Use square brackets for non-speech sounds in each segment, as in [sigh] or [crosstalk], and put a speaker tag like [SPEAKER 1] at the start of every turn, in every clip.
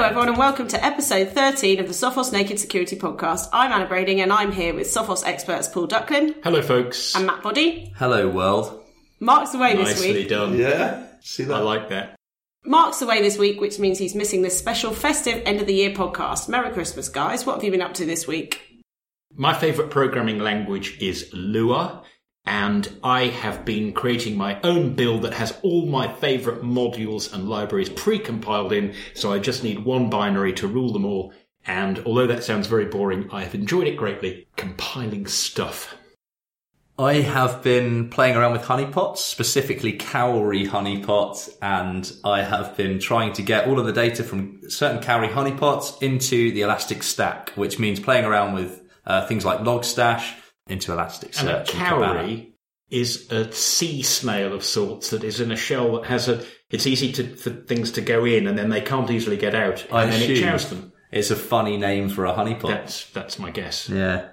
[SPEAKER 1] Hello, everyone, and welcome to episode 13 of the Sophos Naked Security Podcast. I'm Anna Brading, and I'm here with Sophos experts Paul Ducklin
[SPEAKER 2] Hello, folks.
[SPEAKER 1] and Matt Boddy.
[SPEAKER 3] Hello, world.
[SPEAKER 1] Mark's away this
[SPEAKER 2] Nicely
[SPEAKER 1] week.
[SPEAKER 2] done.
[SPEAKER 3] Yeah, see that?
[SPEAKER 2] I like that.
[SPEAKER 1] Mark's away this week, which means he's missing this special festive end of the year podcast. Merry Christmas, guys. What have you been up to this week?
[SPEAKER 2] My favourite programming language is Lua, and I have been creating my own build that has all my favourite modules and libraries pre-compiled in, so I just need one binary to rule them all. And although that sounds very boring, I have enjoyed it greatly compiling stuff.
[SPEAKER 3] I have been playing around with honeypots, specifically cowrie honeypots, and I have been trying to get all of the data from certain cowrie honeypots into the Elastic Stack, which means playing around with uh, things like Logstash into Elasticsearch.
[SPEAKER 2] And a cowrie is a sea snail of sorts that is in a shell that has a. It's easy to, for things to go in, and then they can't easily get out, and
[SPEAKER 3] I
[SPEAKER 2] then it chows them.
[SPEAKER 3] It's a funny name for a honeypot.
[SPEAKER 2] That's that's my guess.
[SPEAKER 3] yeah.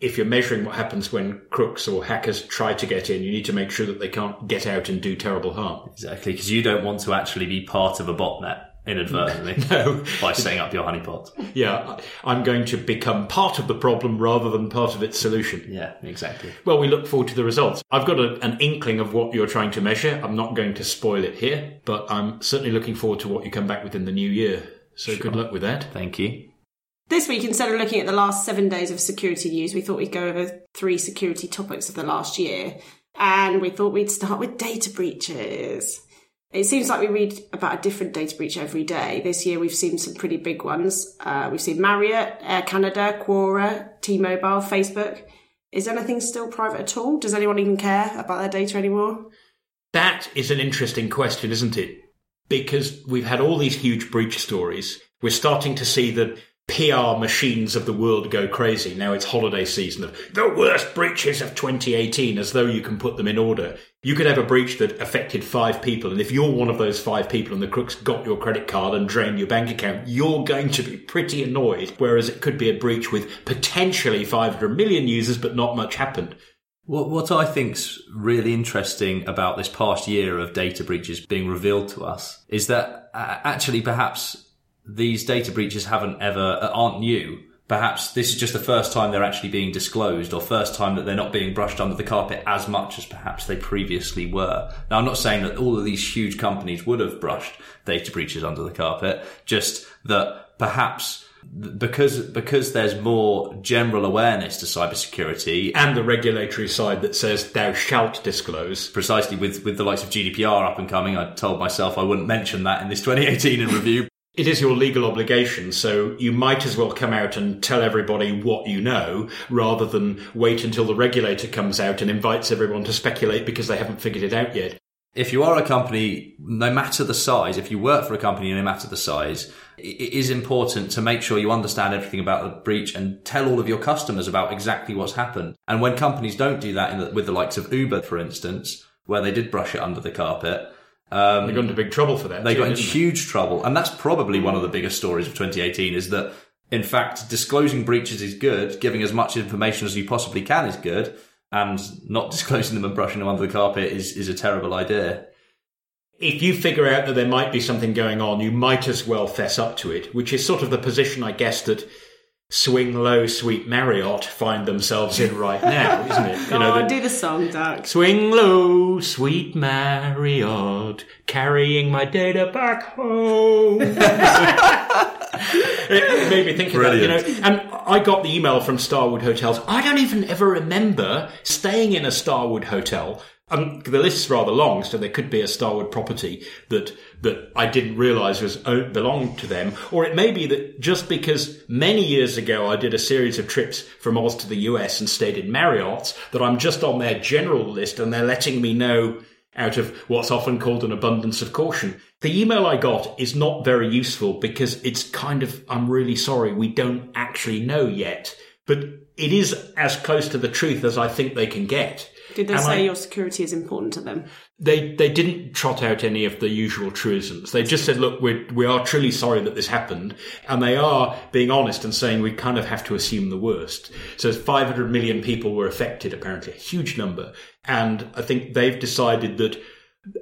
[SPEAKER 2] if you're measuring what happens when crooks or hackers try to get in, you need to make sure that they can't get out and do terrible harm.
[SPEAKER 3] Exactly, because you don't want to actually be part of a botnet inadvertently
[SPEAKER 2] No. [laughs]
[SPEAKER 3] by setting up your honeypot.
[SPEAKER 2] Yeah, I'm going to become part of the problem rather than part of its solution.
[SPEAKER 3] Yeah, exactly.
[SPEAKER 2] Well, we look forward to the results. I've got a, an inkling of what you're trying to measure. I'm not going to spoil it here, but I'm certainly looking forward to what you come back with in the new year. So good luck with that.
[SPEAKER 3] Thank you.
[SPEAKER 1] This week, instead of looking at the last seven days of security news, we thought we'd go over three security topics of the last year. And we thought we'd start with data breaches. It seems like we read about a different data breach every day. This year, we've seen some pretty big ones. Uh, we've seen Marriott, Air Canada, Quora, T Mobile, Facebook. Is anything still private at all? Does anyone even care about their data anymore?
[SPEAKER 2] That is an interesting question, isn't it? Because we've had all these huge breach stories. We're starting to see the PR machines of the world go crazy. Now it's holiday season of the worst breaches of 2018, as though you can put them in order. You could have a breach that affected five people, and if you're one of those five people and the crooks got your credit card and drained your bank account, you're going to be pretty annoyed. Whereas it could be a breach with potentially 500 million users, but not much happened.
[SPEAKER 3] What, what I think's really interesting about this past year of data breaches being revealed to us is that uh, actually perhaps these data breaches haven't ever uh, aren't new. Perhaps this is just the first time they're actually being disclosed, or first time that they're not being brushed under the carpet as much as perhaps they previously were. Now, I'm not saying that all of these huge companies would have brushed data breaches under the carpet, just that perhaps because because there's more general awareness to cybersecurity
[SPEAKER 2] And the regulatory side that says thou shalt disclose.
[SPEAKER 3] precisely with, with the likes of GDPR up and coming, I told myself I wouldn't mention that in this 2018 in [laughs] review.
[SPEAKER 2] It is your legal obligation, so you might as well come out and tell everybody what you know rather than wait until the regulator comes out and invites everyone to speculate because they haven't figured it out yet.
[SPEAKER 3] If you are a company, no matter the size, if you work for a company, no matter the size, it is important to make sure you understand everything about the breach and tell all of your customers about exactly what's happened. And when companies don't do that, the, with the likes of Uber, for instance, where they did brush it under the carpet, um,
[SPEAKER 2] They got into big trouble for that.
[SPEAKER 3] they
[SPEAKER 2] too,
[SPEAKER 3] got in
[SPEAKER 2] didn't they?
[SPEAKER 3] huge trouble. And that's probably one of the biggest stories of 2018 is that, in fact, disclosing breaches is good, giving as much information as you possibly can is good, and not [laughs] disclosing them and brushing them under the carpet is, is a terrible idea.
[SPEAKER 2] If you figure out that there might be something going on, you might as well fess up to it, which is sort of the position, I guess, that Swing Low, Sweet Marriott find themselves in right [laughs] now, isn't it?
[SPEAKER 1] Go on,
[SPEAKER 2] the-
[SPEAKER 1] do the song, Duck.
[SPEAKER 2] Swing low, sweet Marriott, carrying my data back home. it, [laughs] it made me think about, you know, and I got the email from Starwood Hotels. I don't even ever remember staying in a Starwood hotel. Um, the list's rather long, so there could be a Starwood property that that I didn't realise was belonged to them, or it may be that just because many years ago I did a series of trips from Oz to the US and stayed in Marriott's, that I'm just on their general list and they're letting me know out of what's often called an abundance of caution. The email I got is not very useful because it's kind of, I'm really sorry, we don't actually know yet. But it is as close to the truth as I think they can get.
[SPEAKER 1] Did they
[SPEAKER 2] Am
[SPEAKER 1] say
[SPEAKER 2] I-
[SPEAKER 1] your security is important to them?
[SPEAKER 2] They they didn't trot out any of the usual truisms. They just said, "Look, we we are truly sorry that this happened," and they are being honest and saying we kind of have to assume the worst. So 500 million people were affected, apparently a huge number, and I think they've decided that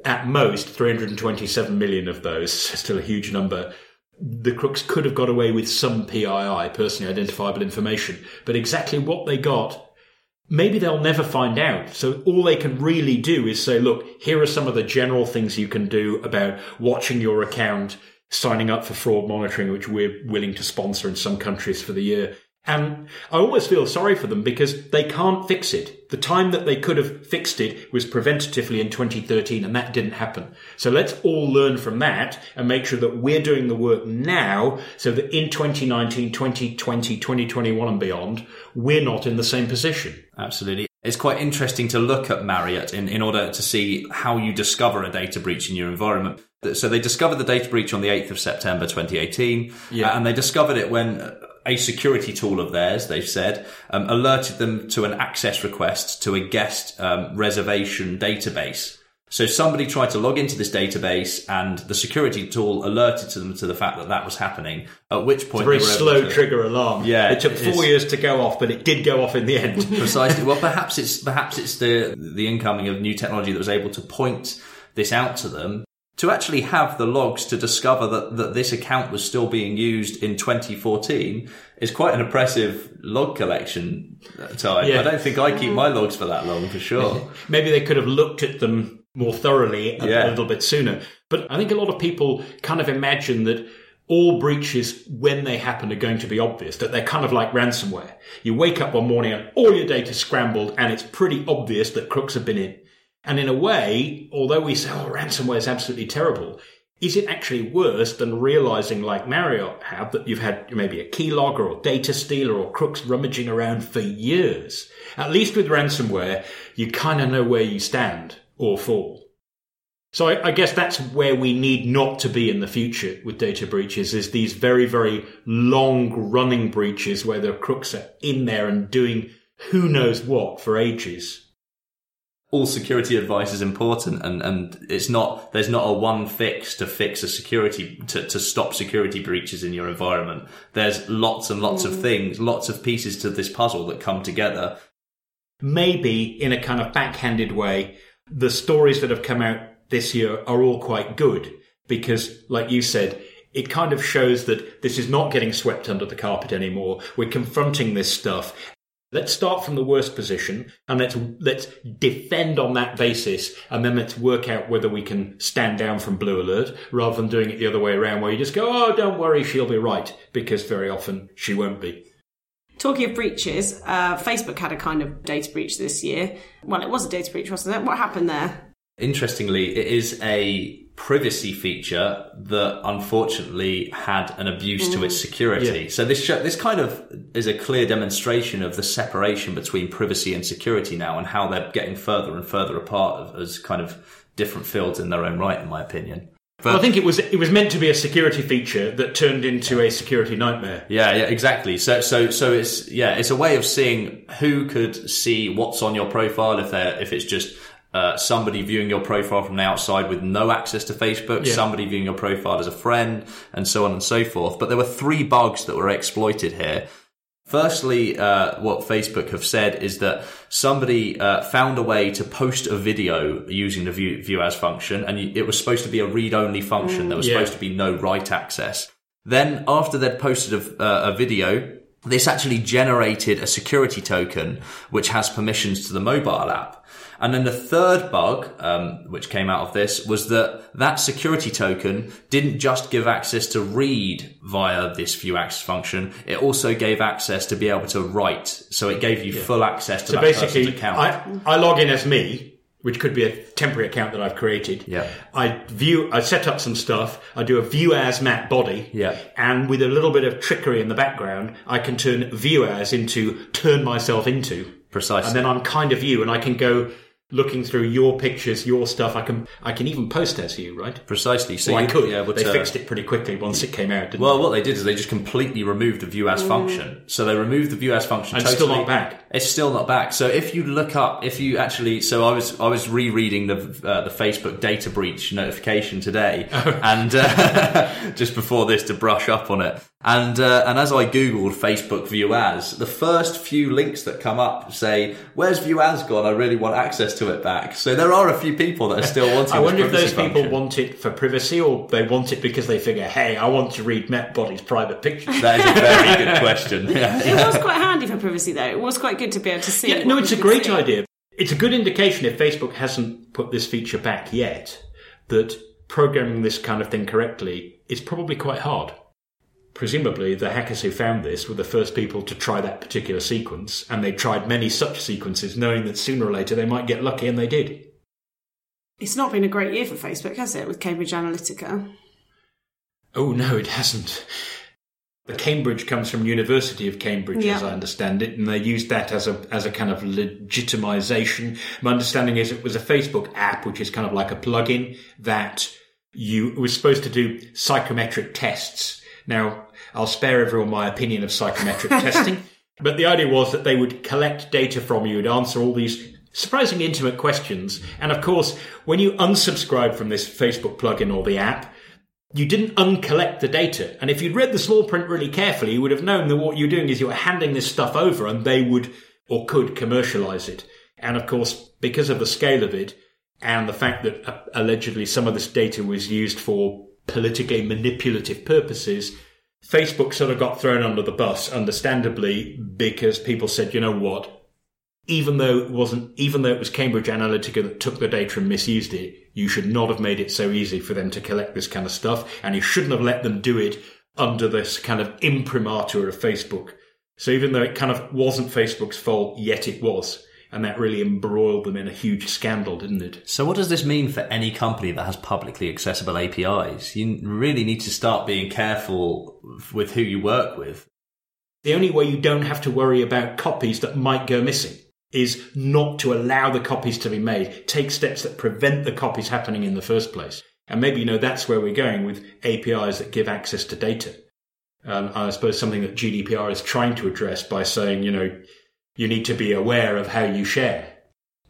[SPEAKER 2] at most 327 million of those, [laughs] still a huge number, the crooks could have got away with some PII, personally identifiable information, but exactly what they got maybe they'll never find out. So all they can really do is say, look, here are some of the general things you can do about watching your account, signing up for fraud monitoring, which we're willing to sponsor in some countries for the year. And I always feel sorry for them because they can't fix it. The time that they could have fixed it was preventatively in 2013 and that didn't happen. So let's all learn from that and make sure that we're doing the work now so that in 2019, 2020, 2021 and beyond, we're not in the same position.
[SPEAKER 3] Absolutely. It's quite interesting to look at Marriott in, in order to see how you discover a data breach in your environment. So they discovered the data breach on the 8th of September 2018.
[SPEAKER 2] Yeah.
[SPEAKER 3] Uh, and they discovered it when a security tool of theirs, they've said, um, alerted them to an access request to a guest um, reservation database. So somebody tried to log into this database, and the security tool alerted to them to the fact that that was happening. At which point,
[SPEAKER 2] Very slow
[SPEAKER 3] to-
[SPEAKER 2] trigger alarm.
[SPEAKER 3] Yeah,
[SPEAKER 2] It took four years to go off, but it did go off in the end. [laughs]
[SPEAKER 3] Precisely. Well, perhaps it's perhaps it's the the incoming of new technology that was able to point this out to them to actually have the logs to discover that, that this account was still being used in 2014 is quite an impressive log collection uh, time.
[SPEAKER 2] Yeah.
[SPEAKER 3] I don't think I keep my logs for that long for sure. [laughs]
[SPEAKER 2] Maybe they could have looked at them more thoroughly a,
[SPEAKER 3] Yeah.
[SPEAKER 2] a little bit sooner. But I think a lot of people kind of imagine that all breaches, when they happen, are going to be obvious, that they're kind of like ransomware. You wake up one morning and all your data's scrambled and it's pretty obvious that crooks have been in. And in a way, although we say, oh, ransomware is absolutely terrible, is it actually worse than realizing, like Marriott have, that you've had maybe a keylogger or data stealer or crooks rummaging around for years? At least with ransomware, you kind of know where you stand or fall. So I, I guess that's where we need not to be in the future with data breaches is these very, very long running breaches where the crooks are in there and doing who knows what for ages.
[SPEAKER 3] All security advice is important and, and it's not there's not a one fix to fix a security to, to stop security breaches in your environment there's lots and lots of mm. things lots of pieces to this puzzle that come together
[SPEAKER 2] maybe in a kind of backhanded way, the stories that have come out this year are all quite good because, like you said, it kind of shows that this is not getting swept under the carpet anymore. We're confronting this stuff. Let's start from the worst position and let's let's defend on that basis and then let's work out whether we can stand down from blue alert rather than doing it the other way around where you just go, oh, don't worry, she'll be right because very often she won't be.
[SPEAKER 1] Talking of breaches, uh, Facebook had a kind of data breach this year. Well, it was a data breach, wasn't it? What happened there?
[SPEAKER 3] Interestingly it is a privacy feature that unfortunately had an abuse to its mm. security
[SPEAKER 2] Yeah.
[SPEAKER 3] so this show, this kind of is a clear demonstration of the separation between privacy and security now and how they're getting further and further apart as kind of different fields in their own right in my opinion
[SPEAKER 2] Well, I think it was it was meant to be a security feature that turned into a security nightmare.
[SPEAKER 3] Yeah, yeah, exactly. So, so, so it's yeah, it's a way of seeing who could see what's on your profile if they're if it's just uh, somebody viewing your profile from the outside with no access to Facebook,
[SPEAKER 2] Yeah.
[SPEAKER 3] somebody viewing your profile as a friend, and so on and so forth. But there were three bugs that were exploited here. Firstly, uh, what Facebook have said is that somebody uh, found a way to post a video using the view, view as function, and it was supposed to be a read-only function. There was
[SPEAKER 2] Yeah.
[SPEAKER 3] supposed to be no write access. Then, after they'd posted a, uh, a video, this actually generated a security token which has permissions to the mobile app. And then the third bug, um, which came out of this, was that that security token didn't just give access to read via this view access function. It also gave access to be able to write. So it gave you full access to
[SPEAKER 2] So
[SPEAKER 3] that
[SPEAKER 2] basically. I, I log in as me, which could be a temporary account that I've created.
[SPEAKER 3] Yeah.
[SPEAKER 2] I view, I set up some stuff. I do a view as Matt Boddy.
[SPEAKER 3] Yeah.
[SPEAKER 2] And with a little bit of trickery in the background, I can turn view as into turn myself into.
[SPEAKER 3] Precisely.
[SPEAKER 2] And then I'm kind of you, and I can go looking through your pictures, your stuff. I can, I can even post as you, right?
[SPEAKER 3] Precisely. So
[SPEAKER 2] Well, I
[SPEAKER 3] you'd
[SPEAKER 2] could.
[SPEAKER 3] be able
[SPEAKER 2] they
[SPEAKER 3] to-
[SPEAKER 2] fixed it pretty quickly once it came out. Didn't
[SPEAKER 3] Well, what they did is they just completely removed the view as function. So they removed the view as function.
[SPEAKER 2] And
[SPEAKER 3] totally.
[SPEAKER 2] still not back.
[SPEAKER 3] It's still not back. So if you look up, if you actually, so I was I was rereading the uh, the Facebook data breach notification today,
[SPEAKER 2] Oh.
[SPEAKER 3] and uh, [laughs] just before this to brush up on it, And uh, and as I googled Facebook View As, the first few links that come up say, "Where's View As gone? I really want access to it back." So there are a few people that are still [laughs] wanting.
[SPEAKER 2] I
[SPEAKER 3] this
[SPEAKER 2] wonder if
[SPEAKER 3] privacy
[SPEAKER 2] those people want it for privacy or they want it because they figure, hey, I want to read Matt Boddy's private pictures.
[SPEAKER 3] That is a very [laughs] good question. Yeah.
[SPEAKER 1] It was quite handy for privacy, though. It was quite good to be able to see.
[SPEAKER 2] Yeah, no, it's a great
[SPEAKER 1] see.
[SPEAKER 2] idea. It's a good indication if Facebook hasn't put this feature back yet that programming this kind of thing correctly is probably quite hard. Presumably, the hackers who found this were the first people to try that particular sequence, and they tried many such sequences, knowing that sooner or later they might get lucky, and they did.
[SPEAKER 1] It's not been a great year for Facebook, has it, with Cambridge Analytica?
[SPEAKER 2] Oh no, it hasn't. The Cambridge comes from University of Cambridge,
[SPEAKER 1] Yeah.
[SPEAKER 2] as I understand it, and they used that as a as a kind of legitimization. My understanding is it was a Facebook app, which is kind of like a plugin that you it was supposed to do psychometric tests. Now, I'll spare everyone my opinion of psychometric [laughs] testing, but the idea was that they would collect data from you and answer all these surprisingly intimate questions. And of course, when you unsubscribe from this Facebook plugin or the app, you didn't uncollect the data. And if you'd read the small print really carefully, you would have known that what you're doing is you were handing this stuff over and they would or could commercialize it. And of course, because of the scale of it and the fact that uh, allegedly some of this data was used for politically manipulative purposes, Facebook sort of got thrown under the bus, understandably, because people said, you know what? even though it wasn't, even though it was Cambridge Analytica that took the data and misused it, you should not have made it so easy for them to collect this kind of stuff, and you shouldn't have let them do it under this kind of imprimatur of Facebook. So even though it kind of wasn't Facebook's fault, yet it was. And that really embroiled them in a huge scandal, didn't it?
[SPEAKER 3] So what does this mean for any company that has publicly accessible APIs? You really need to start being careful with who you work with.
[SPEAKER 2] The only way you don't have to worry about copies that might go missing is not to allow the copies to be made. Take steps that prevent the copies happening in the first place. And maybe, you know, that's where we're going with APIs that give access to data. Um, I suppose something that GDPR is trying to address by saying, you know, you need to be aware of how you share.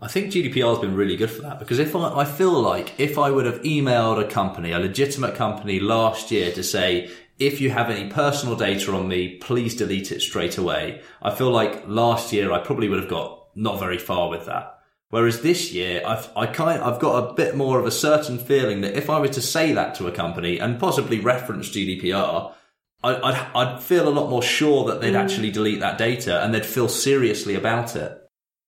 [SPEAKER 3] I think GDPR has been really good for that because if I, I feel like if I would have emailed a company, a legitimate company last year to say, if you have any personal data on me, please delete it straight away. I feel like last year I probably would have got not very far with that. Whereas this year, I've, I kind, I've got a bit more of a certain feeling that if I were to say that to a company and possibly reference GDPR, I'd, I'd feel a lot more sure that they'd mm. actually delete that data and they'd feel seriously about it.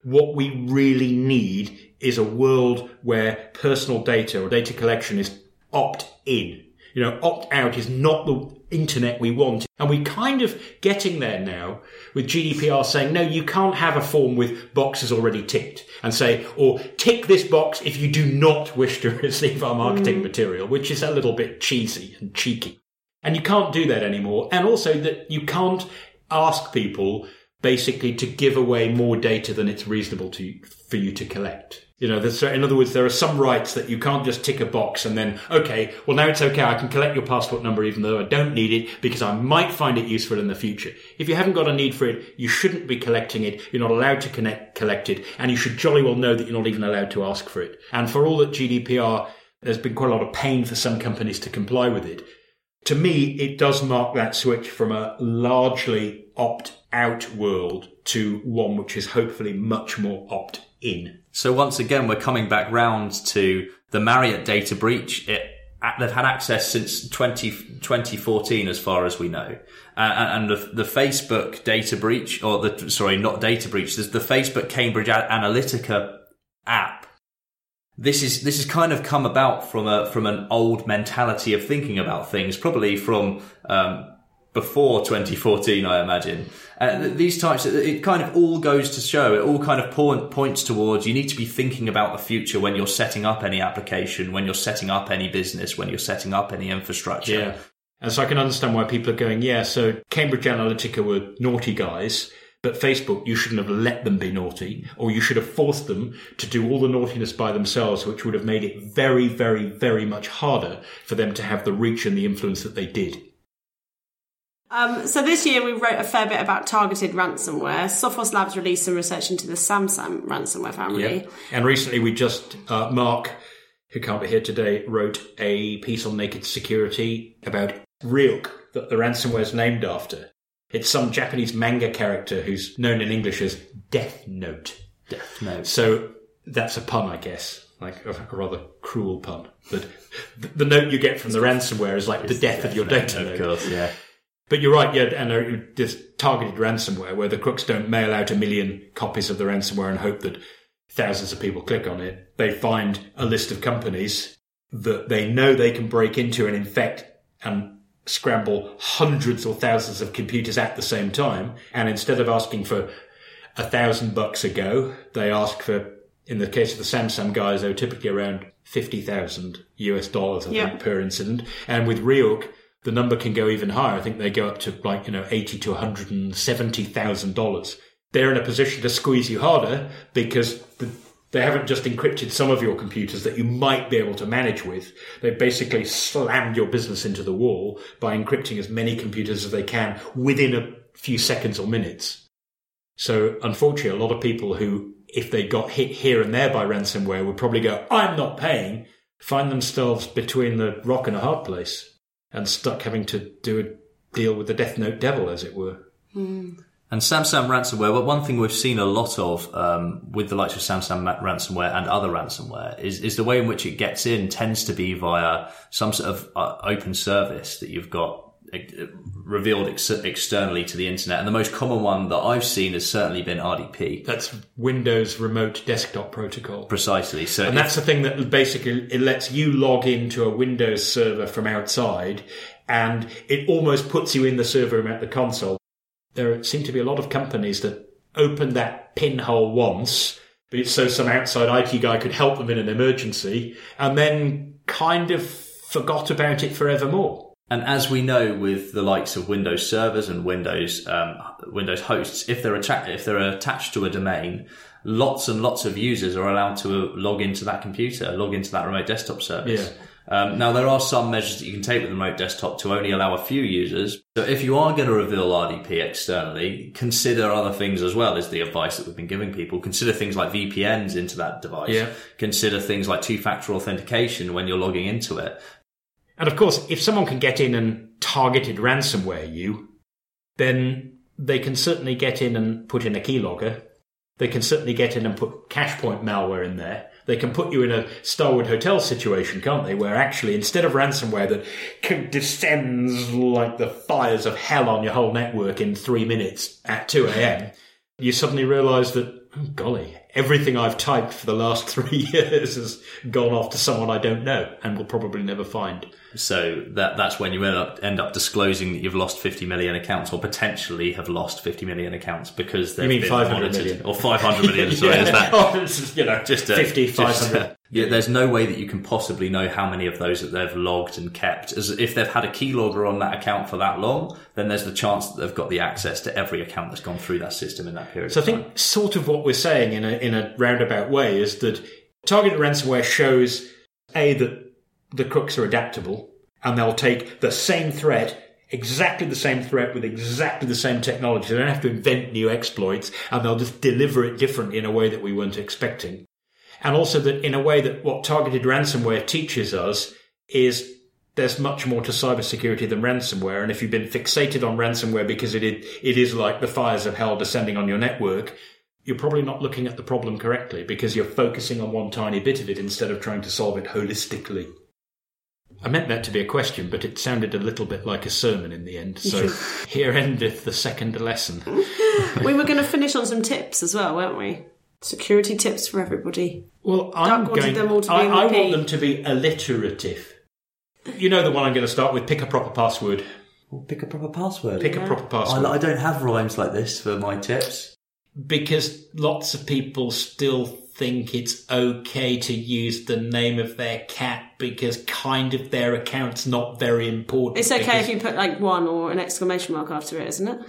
[SPEAKER 2] What we really need is a world where personal data or data collection is opt in. You know, opt out is not the internet we want. And we're kind of getting there now with GDPR saying, no, you can't have a form with boxes already ticked and say, or tick this box if you do not wish to [laughs] receive our marketing mm. material, which is a little bit cheesy and cheeky. And you can't do that anymore. And also that you can't ask people basically to give away more data than it's reasonable to for you to collect. You know, in other words, there are some rights that you can't just tick a box and then, okay, well now it's okay, I can collect your passport number even though I don't need it because I might find it useful in the future. If you haven't got a need for it, you shouldn't be collecting it, you're not allowed to connect, collect it, and you should jolly well know that you're not even allowed to ask for it. And for all that GDPR, there's been quite a lot of pain for some companies to comply with it. To me, it does mark that switch from a largely opt out world to one which is hopefully much more opt in.
[SPEAKER 3] So once again, we're coming back round to the Marriott data breach. It, they've had access since 20, 2014, as far as we know. Uh, and the, the Facebook data breach, or the, sorry, not data breach, there's the Facebook Cambridge Analytica app. This is, this has kind of come about from a, from an old mentality of thinking about things, probably from, um, before 2014, I imagine. Uh, these types, it kind of all goes to show, it all kind of point, points towards you need to be thinking about the future when you're setting up any application, when you're setting up any business, when you're setting up any infrastructure.
[SPEAKER 2] Yeah. And so I can understand why people are going, yeah, so Cambridge Analytica were naughty guys, but Facebook, you shouldn't have let them be naughty, or you should have forced them to do all the naughtiness by themselves, which would have made it very, very, very much harder for them to have the reach and the influence that they did.
[SPEAKER 1] Um, so this year we wrote a fair bit about targeted ransomware. Sophos Labs released some research into the SamSam ransomware family.
[SPEAKER 2] And recently we just, uh, Mark, who can't be here today, wrote a piece on naked security about Ryuk, that the ransomware is named after. It's some Japanese manga character who's known in English as Death Note.
[SPEAKER 3] Death Note.
[SPEAKER 2] So that's a pun, I guess, like a, a rather cruel pun. But the, the note you get from the ransomware is like the death of your data
[SPEAKER 3] Of course, yeah.
[SPEAKER 2] But you're right, yeah, and uh, this targeted ransomware where the crooks don't mail out a million copies of the ransomware and hope that thousands of people click on it. They find a list of companies that they know they can break into and infect and scramble hundreds or thousands of computers at the same time. And instead of asking for a thousand bucks a go, they ask for, in the case of the SamSam guys, they were typically around 50,000 US dollars, I
[SPEAKER 1] Yeah.
[SPEAKER 2] think, per incident. And with Ryuk, the number can go even higher. I think they go up to like, you know, 80 to $170,000. They're in a position to squeeze you harder because the, they haven't just encrypted some of your computers that you might be able to manage with. They've basically slammed your business into the wall by encrypting as many computers as they can within a few seconds or minutes. So unfortunately, a lot of people who, if they got hit here and there by ransomware, would probably go, I'm not paying, find themselves between the rock and a hard place and stuck having to do a deal with the Death Note devil, as it were. Hmm.
[SPEAKER 3] And SamSam ransomware, well, one thing we've seen a lot of um, with the likes of SamSam ransomware and other ransomware is, is the way in which it gets in tends to be via some sort of uh, open service that you've got uh, revealed ex- externally to the internet. And the most common one that I've seen has certainly been RDP.
[SPEAKER 2] That's Windows Remote Desktop Protocol.
[SPEAKER 3] Precisely. So
[SPEAKER 2] And that's the thing that basically it lets you log into a Windows server from outside and it almost puts you in the server room at the console. There seem to be a lot of companies that open that pinhole once, but it's so some outside IT guy could help them in an emergency and then kind of forgot about it forevermore.
[SPEAKER 3] And as we know with the likes of Windows servers and Windows um, Windows hosts, if they're atta- if they're attached to a domain, lots and lots of users are allowed to log into that computer, log into that remote desktop service.
[SPEAKER 2] Yeah.
[SPEAKER 3] Um, now there are some measures that you can take with the remote desktop to only allow a few users. So if you are going to reveal RDP externally, consider other things as well. Is the advice that we've been giving people. Consider things like VPNs into that device.
[SPEAKER 2] Yeah.
[SPEAKER 3] Consider things like two-factor authentication when you're logging into it.
[SPEAKER 2] And of course, if someone can get in and targeted ransomware you, then they can certainly get in and put in a keylogger. They can certainly get in and put cashpoint malware in there. They can put you in a Starwood Hotel situation, can't they? Where actually, instead of ransomware that descends like the fires of hell on your whole network in three minutes at 2 a.m., you suddenly realize that, oh, golly, everything I've typed for the last [laughs] three years has gone off to someone I don't know and will probably never find.
[SPEAKER 3] So that that's when you end up end up disclosing that you've lost 50 million accounts, or potentially have lost 50 million accounts because they've
[SPEAKER 2] mean
[SPEAKER 3] been
[SPEAKER 2] 500
[SPEAKER 3] monitored.
[SPEAKER 2] million?
[SPEAKER 3] or 500 million. [laughs] Sorry, is that [laughs]
[SPEAKER 2] oh, is, you know,
[SPEAKER 3] just a,
[SPEAKER 2] 50,
[SPEAKER 3] just
[SPEAKER 2] 500.
[SPEAKER 3] a- yeah, there's no way that you can possibly know how many of those that they've logged and kept. As if they've had a keylogger on that account for that long, then there's the chance that they've got the access to every account that's gone through that system in that period.
[SPEAKER 2] So I
[SPEAKER 3] of time.
[SPEAKER 2] think sort of what we're saying in a, in a roundabout way is that targeted ransomware shows A, that the crooks are adaptable and they'll take the same threat, exactly the same threat with exactly the same technology. They don't have to invent new exploits and they'll just deliver it differently in a way that we weren't expecting. And also that in a way that what targeted ransomware teaches us is there's much more to cybersecurity than ransomware. And if you've been fixated on ransomware because it, it is like the fires of hell descending on your network, you're probably not looking at the problem correctly because you're focusing on one tiny bit of it instead of trying to solve it holistically. I meant that to be a question, but it sounded a little bit like a sermon in the end. So [laughs] here endeth the second lesson. [laughs]
[SPEAKER 1] we were going to finish on some tips as well, weren't we? Security tips for everybody.
[SPEAKER 2] Well, I'm
[SPEAKER 1] wanted
[SPEAKER 2] going.
[SPEAKER 1] them all to be
[SPEAKER 2] I,
[SPEAKER 1] in
[SPEAKER 2] I
[SPEAKER 1] the
[SPEAKER 2] want them to be alliterative. You know the one I'm going to start with. Pick a proper password.
[SPEAKER 3] pick a proper password.
[SPEAKER 2] Pick a proper password.
[SPEAKER 3] I, I don't have rhymes like this for my tips.
[SPEAKER 2] because lots of people still think it's okay to use the name of their cat because kind of their account's not very important.
[SPEAKER 1] It's okay if you put like one or an exclamation mark after it, isn't it?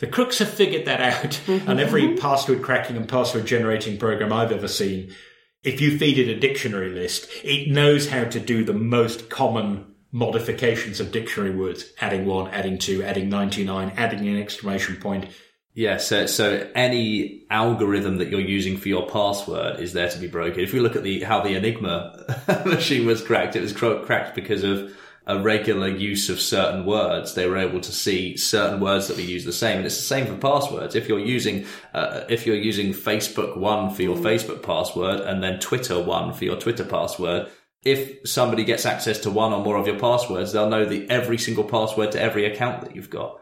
[SPEAKER 2] The crooks have figured that out, mm-hmm. and every password cracking and password generating program I've ever seen, if you feed it a dictionary list, it knows how to do the most common modifications of dictionary words adding one, adding two, adding 99, adding an exclamation point.
[SPEAKER 3] Yeah, so so any algorithm that you're using for your password is there to be broken. If we look at the how the Enigma [laughs] machine was cracked, it was cracked because of a regular use of certain words, they were able to see certain words that we use the same. And it's the same for passwords. If you're using, uh, if you're using Facebook one for your Facebook password and then Twitter one for your Twitter password, if somebody gets access to one or more of your passwords, they'll know the every single password to every account that you've got.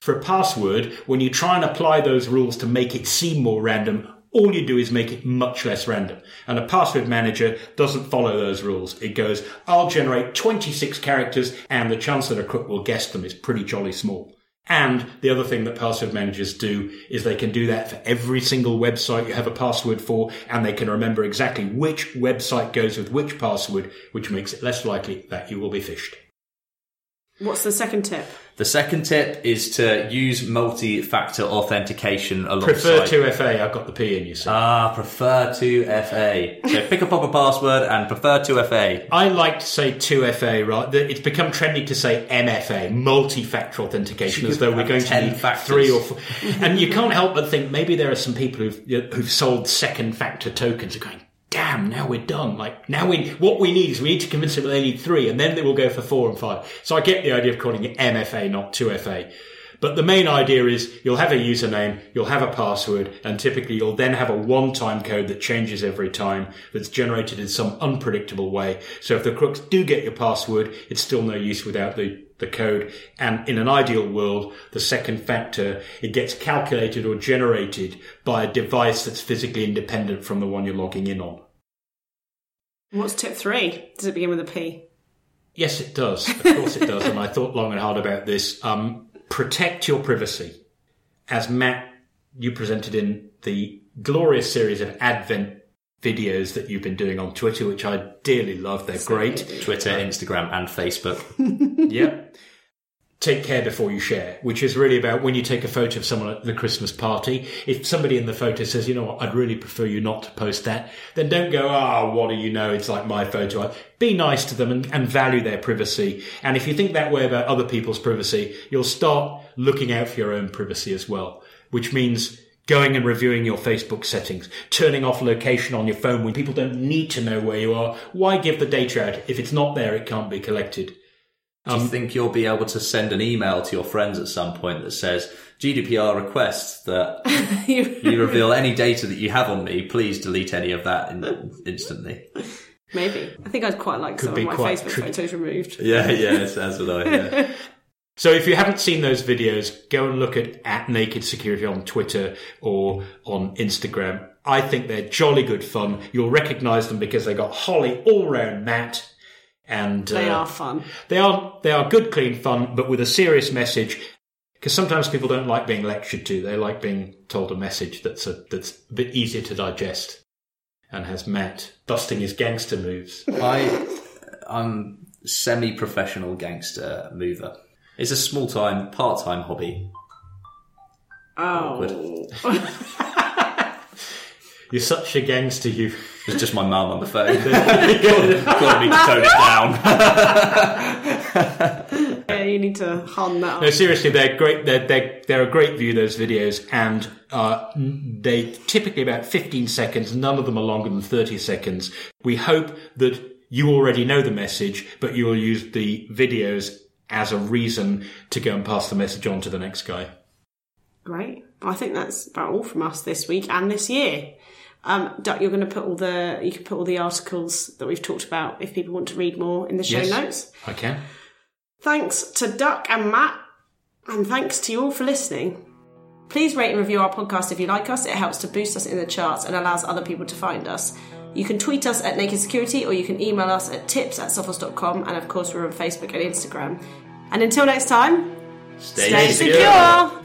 [SPEAKER 2] For a password, when you try and apply those rules to make it seem more random, all you do is make it much less random. And a password manager doesn't follow those rules. It goes, I'll generate 26 characters and the chance that a crook will guess them is pretty jolly small. And the other thing that password managers do is they can do that for every single website you have a password for, and they can remember exactly which website goes with which password, which makes it less likely that you will be phished.
[SPEAKER 1] What's the second tip?
[SPEAKER 3] The second tip is to use multi-factor authentication alongside.
[SPEAKER 2] Prefer 2FA, I've got the P in you, see.
[SPEAKER 3] Ah, prefer 2FA. So pick a proper password and prefer 2FA.
[SPEAKER 2] I like to say 2FA, right? It's become trendy to say MFA, multi-factor authentication, as though we're going to need
[SPEAKER 3] factors.
[SPEAKER 2] three or four. and you can't help but think maybe there are some people who've, who've sold second factor tokens are going, damn, now we're done. Like, now we, what we need is we need to convince them that they need three, and then they will go for four and five. So I get the idea of calling it MFA, not 2FA. But the main idea is you'll have a username, you'll have a password, and typically you'll then have a one-time code that changes every time that's generated in some unpredictable way. So if the crooks do get your password, it's still no use without the, the code. And in an ideal world, the second factor, it gets calculated or generated by a device that's physically independent from the one you're logging in on.
[SPEAKER 1] What's tip three? Does it begin with a P?
[SPEAKER 2] Yes, it does. Of course it does. And I thought long and hard about this. Um, protect your privacy. As Matt, you presented in the glorious series of Advent videos that you've been doing on Twitter, which I dearly love. They're great.
[SPEAKER 3] Twitter, Instagram, and Facebook. [laughs]
[SPEAKER 2] Yep. Take care before you share, which is really about when you take a photo of someone at the Christmas party. If somebody in the photo says, you know what, I'd really prefer you not to post that, then don't go, ah, what do you know? It's like my photo. Be nice to them and, and value their privacy. And if you think that way about other people's privacy, you'll start looking out for your own privacy as well, which means going and reviewing your Facebook settings, turning off location on your phone when people don't need to know where you are. Why give the data out? If it's not there, it can't be collected.
[SPEAKER 3] Do you um, think you'll be able to send an email to your friends at some point that says GDPR requests that [laughs] you reveal [laughs] any data that you have on me? Please delete any of that in, instantly.
[SPEAKER 1] Maybe. I think I'd quite like
[SPEAKER 2] Could
[SPEAKER 1] some
[SPEAKER 2] be
[SPEAKER 1] of my
[SPEAKER 2] quite
[SPEAKER 1] Facebook
[SPEAKER 2] tricky.
[SPEAKER 1] photos removed.
[SPEAKER 3] Yeah, yeah, as would I. Yeah. [laughs]
[SPEAKER 2] So if you haven't seen those videos, go and look at, at Naked Security on Twitter or on Instagram. I think they're jolly good fun. You'll recognise them because they got Holly all round Matt. And
[SPEAKER 1] They
[SPEAKER 2] uh,
[SPEAKER 1] are fun.
[SPEAKER 2] They are they are good, clean fun, but with a serious message. Because sometimes people don't like being lectured to; they like being told a message that's a, that's a bit easier to digest, and has Matt busting his gangster moves.
[SPEAKER 3] I, I'm semi-professional gangster mover. It's a small-time, part-time hobby.
[SPEAKER 1] Oh. [laughs]
[SPEAKER 2] You're such a gangster, you.
[SPEAKER 3] It's just my mum on the phone. Got me to tone it down. [laughs]
[SPEAKER 1] yeah, you need to hum that
[SPEAKER 2] No,
[SPEAKER 1] up.
[SPEAKER 2] seriously, they're great. They're they're, they're a great view. Those videos, and uh, they typically about 15 seconds. None of them are longer than 30 seconds. We hope that you already know the message, but you will use the videos as a reason to go and pass the message on to the next guy.
[SPEAKER 1] Great. I think that's about all from us this week and this year. Um, Duck, you're going to put all the you can put all the articles that we've talked about if people want to read more in the show
[SPEAKER 2] Yes.
[SPEAKER 1] notes.
[SPEAKER 2] I can.
[SPEAKER 1] Thanks to Duck and Matt, and thanks to you all for listening. Please rate and review our podcast if you like us. It helps to boost us in the charts and allows other people to find us. You can tweet us at Naked Security or you can email us at tips at sophos.com and of course we're on Facebook and Instagram. And until next time,
[SPEAKER 3] Stay,
[SPEAKER 1] stay
[SPEAKER 3] secure.
[SPEAKER 1] secure.